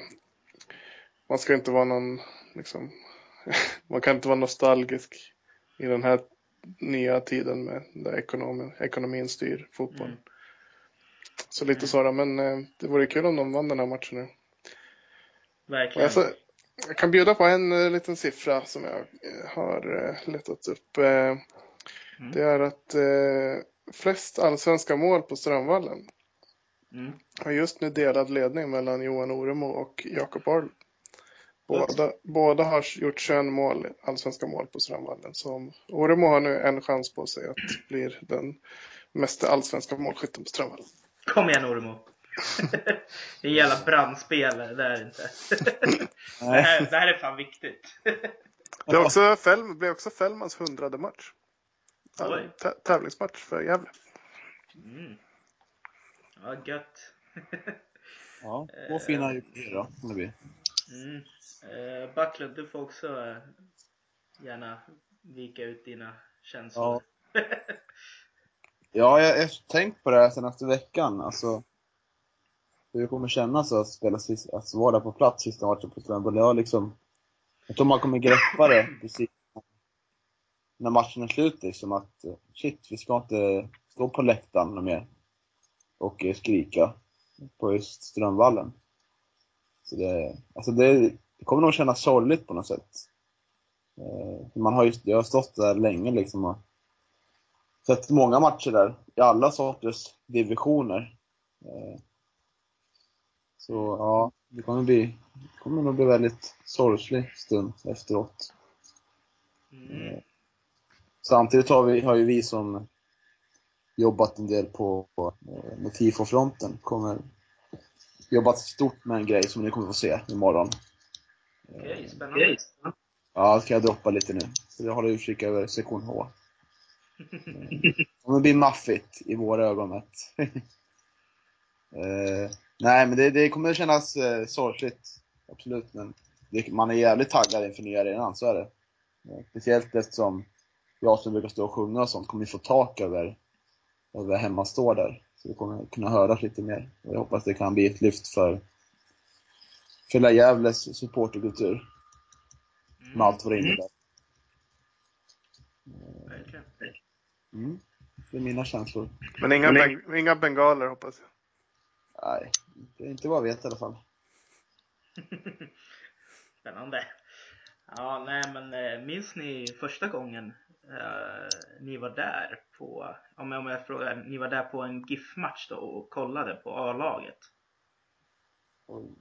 man ska inte vara någon, liksom, man kan inte vara nostalgisk i den här nya tiden med där ekonomin, ekonomin styr fotboll. Mm. Så lite så då, men eh, det vore kul om de vann den här matchen nu. Verkligen. jag, så, jag kan bjuda på en eh, liten siffra som jag eh, har eh, letat upp. Eh, Mm. Det är att flest allsvenska mål på Strömvallen Mm. har just nu delad ledning mellan Johan Oremo och Jakob Arl. Båda, båda har gjort 21 mål, allsvenska mål på Strömvallen. Så Oremo har nu en chans på sig att bli den mesta allsvenska målskytten på Strömvallen. Kom igen Ormo. det är jävla brandspelare, det är det inte. det, här, det här är fan viktigt. Det är också, Fel, blev också Fällmans hundrade match. Tä- tävlingsmatch för Gävle. Mm. Ja, gött. Ja, två fina jubileer då, kan det bli. Mm. Eh, Backlund, du får också eh, gärna vika ut dina känslor. Ja, jag jag har tänkt på det här senaste veckan. Alltså, hur det kommer kännas att spela sist, att vara där på plats sista matchen på Strömboll. Jag liksom, jag tror man kommer greppa det precis när matchen är slut liksom att eh, shit, vi ska inte stå på läktaren mer och eh, skrika på just Strömvallen. Så det, alltså det, det kommer nog kännas sorgligt på något sätt. Eh, man har ju, jag har stått där länge liksom och sett många matcher där i alla sorters divisioner. Eh, så ja, det kommer, bli, det kommer nog bli väldigt sorglig stund efteråt. Mm. Samtidigt har, vi, har ju vi som jobbat en del på eh, med tifo-fronten kommer jobbat stort med en grej som ni kommer få se imorgon. Okej, spännande. Ja, ska jag droppa lite nu. Så jag håller utkik över sektion H. Det kommer bli maffigt i våra ögon mätt. nej, men det, det kommer kännas eh, sorgligt. Absolut, men det, man är jävligt taggad inför nya arenan, så är det. Eh, speciellt eftersom jag som brukar stå och sjunga och sånt kommer få tak över, över hemmastå där. Så vi kommer kunna höras lite mer. Och jag hoppas det kan bli ett lyft för, för Gävles supporterkultur. Med allt vad det innebär. Verkligen. Mm. Det är mina känslor. Men inga, ben, inga bengaler hoppas jag. Nej, inte, inte vad jag vet i alla fall. Spännande. Ja, nej men eh, minns ni första gången eh, ni var där på, om jag, om jag frågar, ni var där på en GIF-match då och kollade på A-laget? Oj.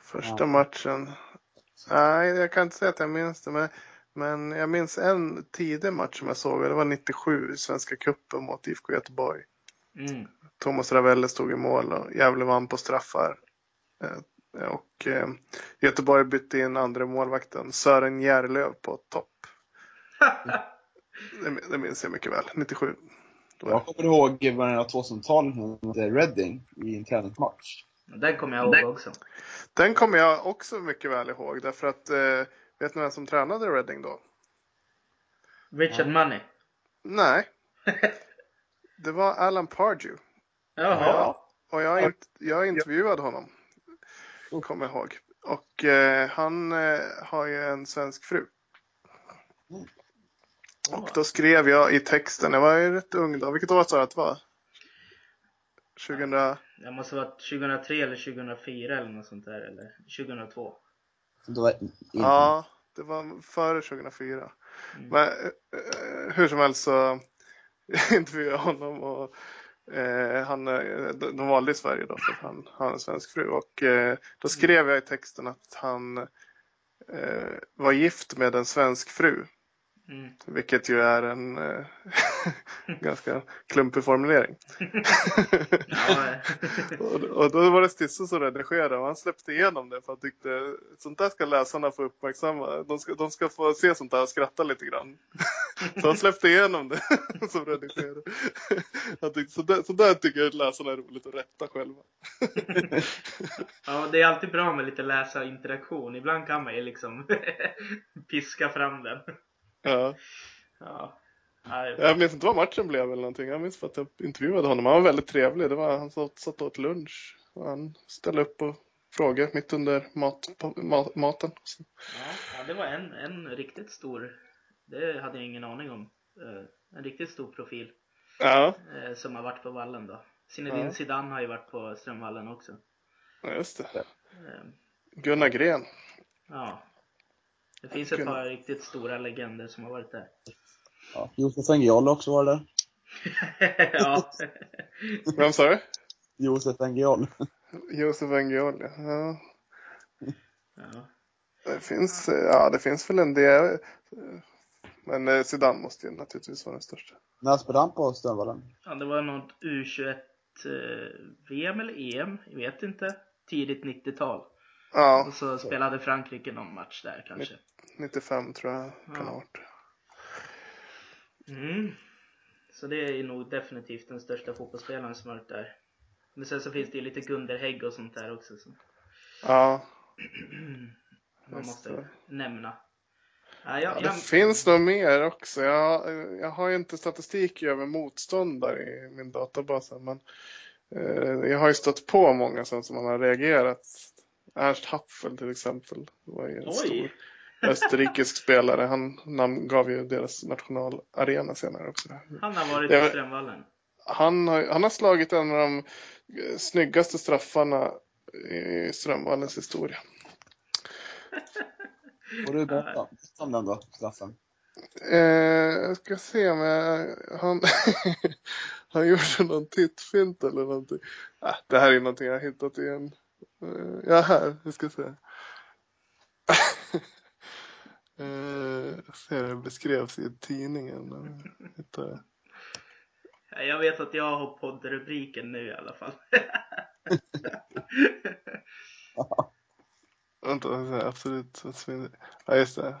Första Ja. matchen. Nej, jag kan inte säga att jag minns det. Men, men jag minns en tidig match som jag såg. Det var 97 i Svenska cupen mot IFK Göteborg. Mm. Thomas Ravelle stod i mål och Gävle vann på straffar. Eh, Och eh, Göteborg bytte in andra målvakten Sören Järlöv på topp. Det, det minns jag mycket väl. 97. Då Jag kommer ihåg början av 2000-talet mot Reading i en träningsmatch. Den kommer jag ihåg också. Den kommer jag också mycket väl ihåg. Därför att, eh, vet ni vem som tränade Reading då? Richard. Money. Nej, det var Alan Pardew. Jaha. Och jag, int- jag intervjuade honom. Kommer jag ihåg. Och eh, han eh, har ju en svensk fru. Och då skrev jag i texten, jag var ju rätt ung då. Vilket år sa du att det var? 2000? Det måste ha varit 2003 eller 2004 eller något sånt där. Eller 2002. Så det var Ja, det var före 2004. Mm. Men eh, hur som helst så intervjuade jag honom och eh, han, eh, de de valde i Sverige då för att han har en svensk fru. Och eh, då skrev jag i texten att han eh, var gift med en svensk fru. Mm. Vilket ju är en eh, ganska klumpig formulering. Och, och då var det Stisse som redigerade och han släppte igenom det för han tyckte sånt där ska läsarna få uppmärksamma. De ska, de ska få se sånt där och skratta lite grann. så han släppte igenom det som redigerade. Han tyckte, så, där, så där tycker jag att läsarna är roligt att rätta själva. ja, det är alltid bra med lite läsarinteraktion. Ibland kan man ju liksom piska fram den. Ja. Ja. Nej, Jag minns inte vad matchen blev eller någonting. Jag minns för att jag intervjuade honom. Han var väldigt trevlig. Det var, han satt, satt åt lunch. Och han ställde upp och frågade mitt under mat, på, ma, maten. Ja, ja, det var en, en riktigt stor, det hade jag ingen aning om. Eh, En riktigt stor profil ja, eh, som har varit på vallen då. Zinedine Ja. Zidane har ju varit på Strömvallen också. ja, just det. Eh, Gunnar Gren. Ja. Det finns ett par riktigt stora legender som har varit där. Ja. Josef Engiol har också varit där. ja. Vem sa du? Josef Engiol. Josef Engiol, ja. ja. Det finns, ja, det finns väl en del. Men eh, Zidane måste ju naturligtvis vara den största. När spelade han på Strömvallen? ja, det var något U21 eh, VM eller EM, jag vet inte. Tidigt 90-tal. Ja, Och så spelade Frankrike någon match där kanske. 95 tror jag kan ha varit. Mm. Så det är nog definitivt den största fotbollsspelaren som varit där. Men sen så finns det ju lite Gunderhägg och sånt där också som Ja, man måste det. nämna. Ja, jag, Ja, jag, det finns nog mer också. Jag, jag har ju inte statistik över motståndare i min databas. Men eh, jag har ju stött på många som man har reagerat. Ernst Happel till exempel. Var ju en Oj. stor. österrikisk spelare. Han namngav ju deras nationalarena senare också. Han har varit på Strömvallen. Han har, han har slagit en av de eh, snyggaste straffarna i Strömvallens historia. Får du berätta om den då, straffen? Eh, jag ska se om jag, han, han gjorde någon tittfint eller någonting. Äh, det här är någonting jag har hittat i en, ja här, vi ska se. eh, ser det beskrevs i tidningen. Eh, jag. Ja, Jag vet att jag har poddrubriken nu i alla fall. Vänta, absolut. Ja just det.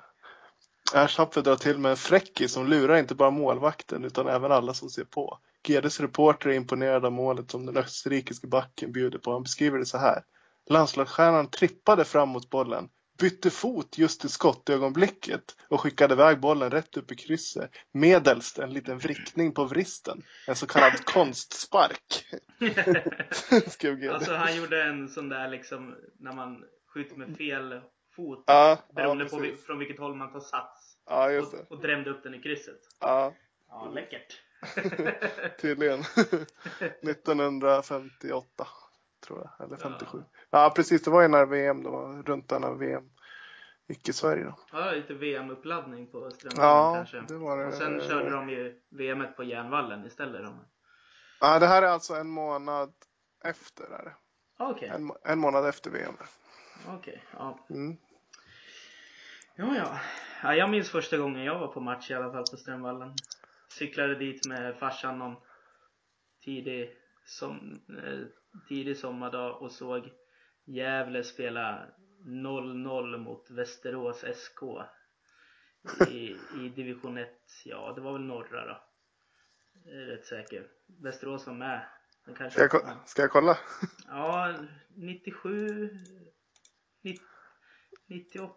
Ershapper drar till med en fräckis som lurar inte bara målvakten utan även alla som ser på. GDs reporter är imponerad av målet som den österrikiske backen bjuder på. Han beskriver det så här. Landslagsstjärnan trippade fram mot bollen, bytte fot just i skottögonblicket och skickade iväg bollen rätt upp i krysset medelst en liten vrickning på vristen. En så kallad konstspark. Alltså han gjorde en sån där liksom när man skjuter med fel fot. ja, ja, beroende på precis. vi- från vilket håll man tar sats. Ja, just. Och, och drämde upp den i krysset. Ja, Ja, läckert. tydligen. 1958, tror jag. Eller 57. Ja, precis. Det var ju när VM då. Runt där när VM gick i Sverige då. Ja, lite VM-uppladdning på Strömvallen Ja, kanske. det var det. Och sen körde de ju VM på Järnvallen istället. De. Ja, det här är alltså en månad efter. Är det. Okej, En, en månad efter VM. okej. Ja. Mm. Ja, ja. ja. Jag minns första gången jag var på match i alla fall på Strömvallen. Cyklade dit med farsan någon tidig, som, eh, tidig sommardag och såg Gävle spela 0-0 mot Västerås SK i, i division 1. Ja, det var väl norra då. Jag är rätt säker. Västerås var med. Den Ska, kanske, jag, ska jag kolla? Ja, 97, 90, 98,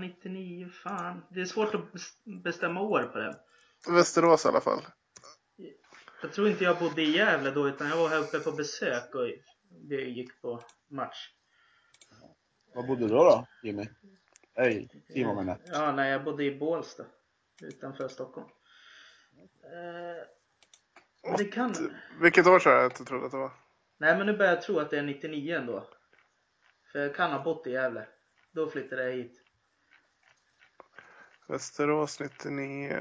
99, fan. Det är svårt att bes- bestämma år på det. Västerås i alla fall. Jag tror inte jag bodde i Gävle då utan jag var här uppe på besök och vi gick på match. Var bodde du då, då Jimmy? Nej, Simon menar. Ja, nej jag bodde i Bålsta utanför Stockholm. Eh, det kan... Vilket år sa jag att du trodde att det var? Nej men nu börjar jag tro att det är 99 ändå. För jag kan ha bott i Gävle. Då flyttade jag hit. Västerås 99.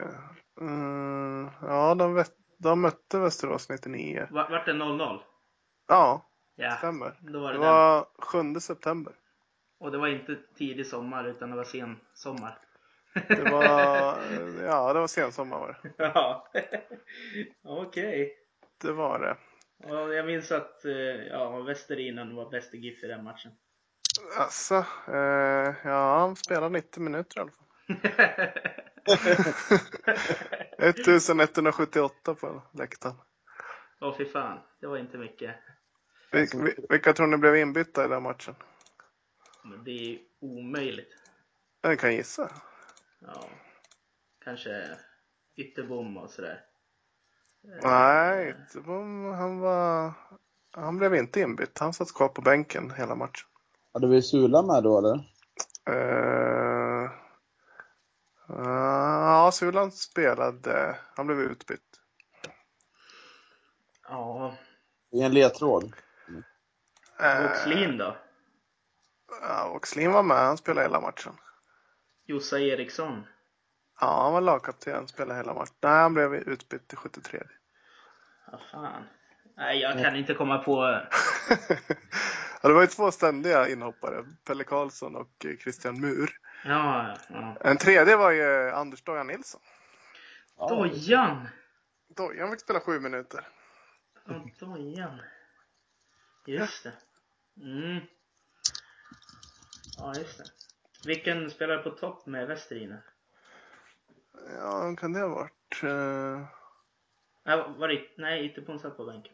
Mm, ja, de, de mötte Västerås 99. Va- Vart det 0-0? Ja, Ja, stämmer. då var Det det, var 7 september. Och det var inte tidig sommar utan det var sen sommar. Det var, ja, det var sensommar var det. ja. Okej. Det var det. Och jag minns att eh, ja, Västerinen var bäst i GIF i den matchen. Alltså, eh, ja, han spelade 90 minuter i alla fall. 1178 på läktaren. Åh fy fan, det var inte mycket. Vil- vil- Vilka tror ni blev inbytta i den matchen? Men det är omöjligt. Jag kan gissa. Ja, kanske Ytterbom och sådär. Nej, var, han var... Han blev inte inbytt. Han satt kvar på bänken hela matchen. Hade vi Sula med då eller? Uh, ja, Sulan spelade. Han blev utbytt. Ja, I en ledtråd. Uh, då? Ja, Oxlin var med. Han spelade hela matchen. Jossa Eriksson? Ja, han var lagkapten. Spelade hela matchen. Nej, han blev utbytt i 73. Vad fan. Nej, jag kan inte komma på. ja, det var ju två ständiga inhoppare. Pelle Karlsson och eh, Christian Mur. Ja, ja. En tredje var ju Anders Dojan Nilsson. Ja, Dojan! Dojan fick spela sju minuter. Ja, Dojan. Just det. Mm. Ja, just det. Vilken spelar på topp med Västerinen? Ja, vem kan det ha varit? Eh, Nej, var det, nej Ytterbom satt på bänken.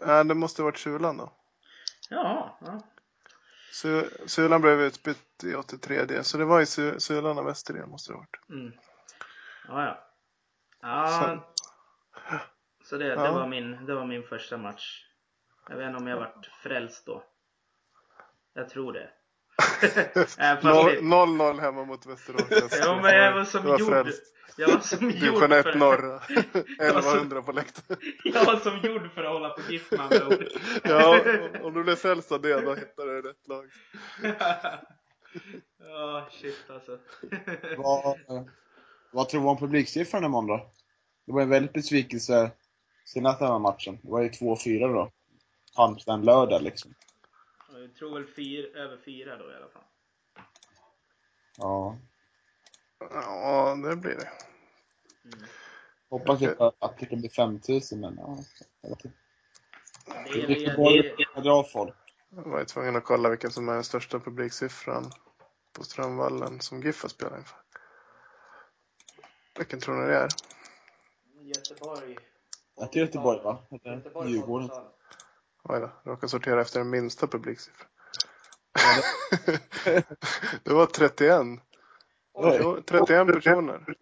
Ja, det måste ha varit Sulan då. Ja, ja. Su- Sulan blev utbytt i 83. Så det var Su- Sulan och Westergren måste det ha varit. Mm. Ja, ja. Ja, Så- så det, det, Ja. var min, det var min första match. Jag vet inte om jag vart frälst då. Jag tror det. Äh, fast Noll- det- 0-0 hemma mot Västerås. Ja, men jag var som var gjord. frälst. Jag var som gjord Division 1 för, norra. 1100 på läktaren. jag var som gjord för att hålla på GIF med andra ord. Ja, om du blir frälst av det, då hittar du rätt lag. Ja, shit alltså. Vad, vad tror du om publiksiffran imorgon då? Det var en väldigt besvikelse senast den här matchen. Det var ju 2-4 då. Halmstad lördag liksom. Jag tror väl fyra, över fyra då i alla fall. Ja. Ja, det blir det. Mm. Hoppas inte att det kan bli 5000 men ja. Det är, det, det, dra folk. Jag var ju tvungen att kolla vilken som är den största publiksiffran på Strömvallen som GIF har spelat inför. Vilken tror ni det är? Göteborg. Att det är Göteborg va? Eller Göteborg Djurgården. 80-tal. Oj då, jag råkar sortera efter den minsta publiksiffran. Det var 31. Oj. Jo, 31 personer.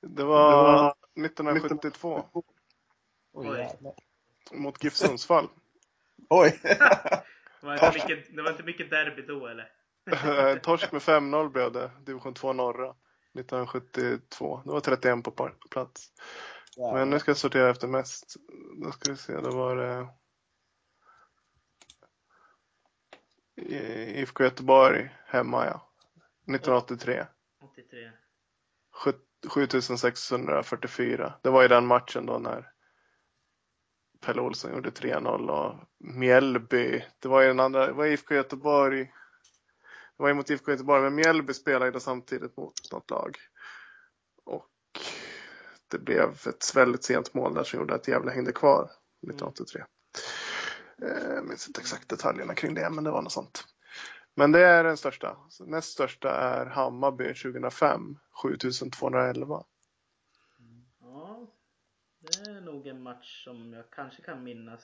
Det var 1972 Oj mot GIF Sundsvall. Oj! Det var, inte mycket, det var inte mycket derby då eller? Torsk med 5-0 blev det, division 2 norra. 1972. Det var 31 på plats. Men nu ska jag sortera efter mest. Då ska vi se, då var det I- IFK Göteborg hemma ja. 1983. 83. Sjut- 7644. Det var ju den matchen då när Pelle Olsson gjorde 3-0 och Mjällby. Det var ju den andra, det var IFK Göteborg. Det var ju mot IFK Göteborg, men Mjällby spelade då samtidigt mot något lag. Och det blev ett väldigt sent mål där som gjorde att Gävle hängde kvar 1983. Eh, Jag minns inte exakt detaljerna kring det, men det var något sånt. Men det är den största. Näst största är Hammarby 2005, 7211. Ja, det är nog en match som jag kanske kan minnas.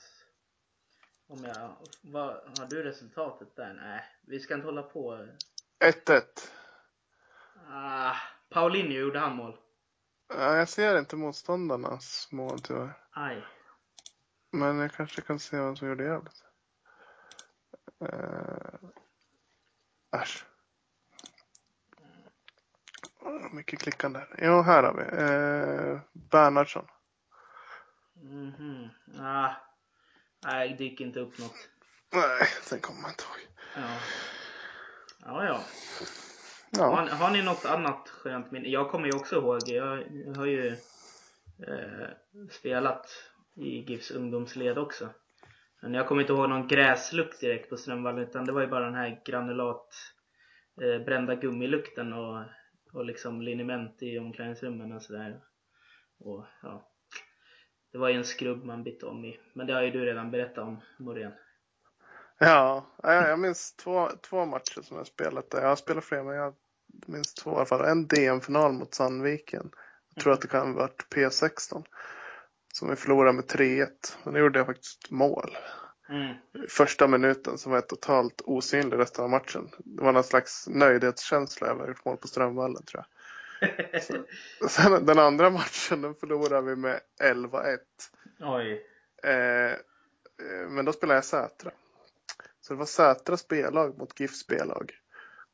Om jag, vad, har du resultatet där? Nej, vi ska inte hålla på. 1-1. Ah, Paulinho gjorde han mål. Ja, Jag ser inte motståndarnas mål tyvärr. Aj. Men jag kanske kan se vem som gjorde jävligt. Uh, äsch. Mycket klickande. Jo, här har vi. Uh, Bernhardsson. Mhm. Ah. Nej, det dyker inte upp något. Nej, den kommer man inte ihåg. Ja. Ja, ja. Har, Ja. ni- har ni något annat skönt minne? Jag kommer ju också ihåg, jag, jag har ju eh, spelat i GIFs ungdomsled också. Men jag kommer inte ihåg någon gräslukt direkt på Strömvallen utan det var ju bara den här granulat eh, brända gummilukten och, och liksom liniment i omklädningsrummen och sådär. Och ja, det var ju en skrubb man bytte om i. Men det har ju du redan berättat om Morén. Ja, jag minns två, två matcher som jag spelat där. Jag har spelat fler, men jag minns två i alla fall. En DM-final mot Sandviken. Jag tror att det kan ha varit P16. Som vi förlorade med 3-1. Men då gjorde jag faktiskt mål. Mm. Första minuten som var totalt osynlig resten av matchen. Det var någon slags nöjdhetskänsla över att gjort mål på Strömvallen tror jag. Sen den andra matchen, den förlorade vi med 11-1. Oj. Eh, eh, men då spelade jag Sätra. Så det var Sätras B-lag mot GIFs B-lag.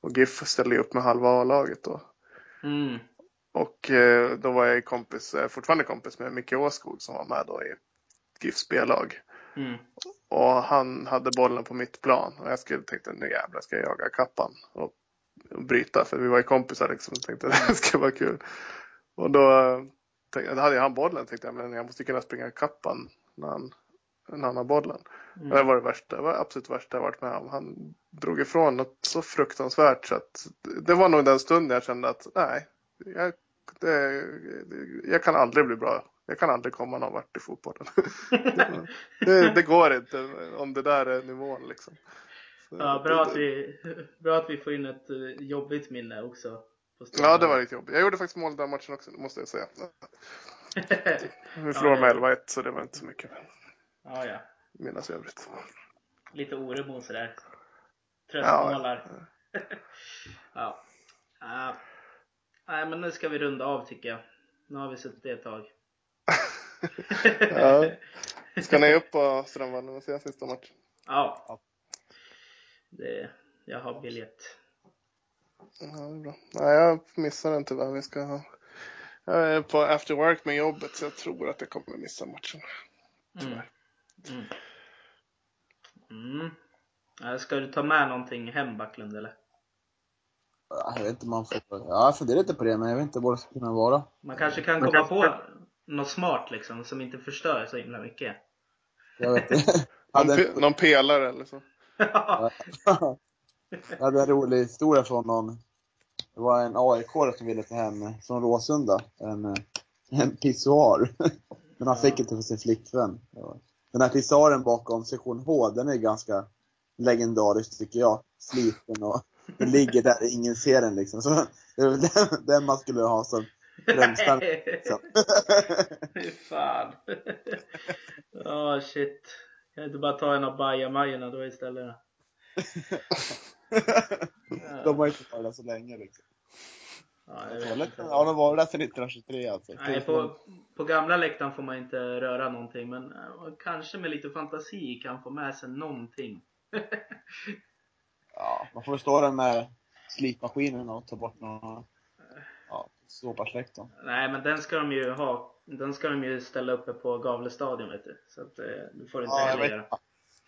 Och GIF ställde ju upp med halva A-laget då. Mm. Och eh, då var jag kompis, eh, fortfarande kompis med Micke Åskog som var med då i GIFs B-lag. Mm. Och han hade bollen på mitt plan. Och jag skulle tänkte nu jävlar ska jag jaga kappan. Och, och bryta för vi var ju kompisar liksom. Och tänkte det ska vara kul. Och då, tänkte, då hade jag han bollen tänkte jag men jag måste kunna springa kappan när han, när han har bollen. Mm. Det var det värsta, det var absolut värsta jag varit med om. Han drog ifrån något så fruktansvärt så att det var nog den stunden jag kände att nej, jag, det, jag kan aldrig bli bra. Jag kan aldrig komma någon vart i fotbollen. det, det går inte om det där är nivån liksom. Så Ja, bra att vi, bra att vi får in ett eh, jobbigt minne också. Ja, det var lite jobbigt. Jag gjorde faktiskt mål den matchen också, måste jag säga. Vi förlorade med 11-1 så det var inte så mycket ja, ja. minnas i övrigt. Lite Oremo sådär. Tröstmålar. Ja. ja. Nej, men nu ska vi runda av tycker jag. Nu har vi suttit ett tag. Ja. Ska ni upp på Strömvallen och se sista matchen? Ja. Det, jag har biljett. Ja, det är bra. Nej, jag missar den tyvärr. Vi ska ha... Jag är på after work med jobbet så jag tror att jag kommer missa matchen. Mm. Tyvärr. Mm. Mm. Ska du ta med någonting hem Backlund eller? Ja, Jag vet inte man får... Ja, jag funderar lite på det, men jag vet inte vad det ska kunna vara. Man kanske kan komma på något smart liksom som inte förstör så himla mycket. Jag vet inte. Någon, pe- någon pelare eller så. jag hade en rolig historia från någon. Det var en aik som ville ta hem från Råsunda en, en pissoar. Men han fick inte för sin flickvän. Den här pissoaren bakom sektion H, den är ganska legendarisk tycker jag. Sliten och den ligger där, ingen ser den liksom. Så det är väl den, den man skulle ha som främsta liksom. Fy fan. Åh shit. Kan inte bara ta en av bajamajorna då istället? De har inte varit där så länge liksom. Ja, har de varit där sedan 1923 alltså. Nej, på, på gamla läktaren får man inte röra någonting men eh, kanske med lite fantasi kan få med sig någonting. Ja, man får väl stå där med slipmaskinen och ta bort några ja, såpasläkten. Nej men den ska de ju ha. Den ska de ju ställa uppe på Gavlestadion vet du. Så att eh, du får inte Ja, heller göra.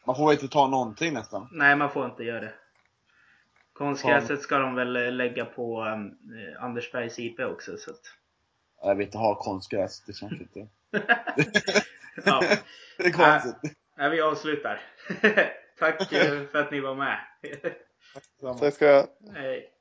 Man får väl inte ta någonting nästan. Nej man får inte göra det. Konstgräset ska de väl eh, lägga på eh, Andersbergs IP också så att Jag vill inte ha konstgräs, det känns inte. ja. Det är konstigt. Nej, vi avslutar. Tack för att ni var med. Samma. Tack ska jag Hej.